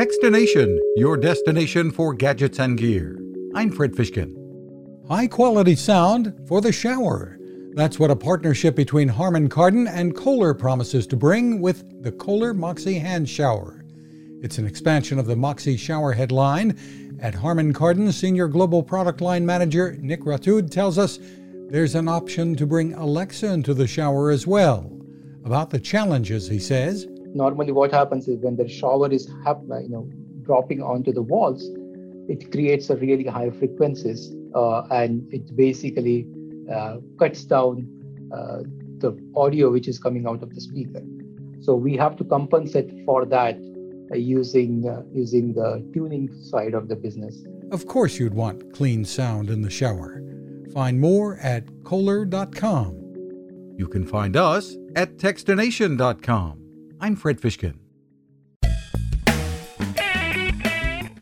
Techstination, your destination for gadgets and gear. I'm Fred Fishkin. High quality sound for the shower. That's what a partnership between Harman Kardon and Kohler promises to bring with the Kohler Moxie Hand Shower. It's an expansion of the Moxie shower head line. At Harman Kardon, Senior Global Product Line Manager Nick Ratud tells us there's an option to bring Alexa into the shower as well. About the challenges, he says. Normally, what happens is when the shower is you know, dropping onto the walls, it creates a really high frequencies uh, and it basically uh, cuts down uh, the audio which is coming out of the speaker. So we have to compensate for that uh, using uh, using the tuning side of the business. Of course, you'd want clean sound in the shower. Find more at Kohler.com. You can find us at Techstination.com. I'm Fred Fishkin.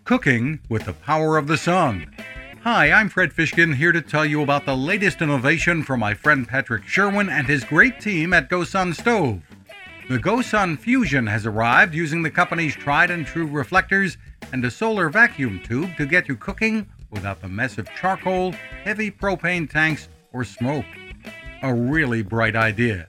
Cooking with the power of the sun. Hi, I'm Fred Fishkin here to tell you about the latest innovation from my friend Patrick Sherwin and his great team at GoSun Stove. The GoSun Fusion has arrived using the company's tried and true reflectors and a solar vacuum tube to get you cooking without the mess of charcoal, heavy propane tanks, or smoke. A really bright idea.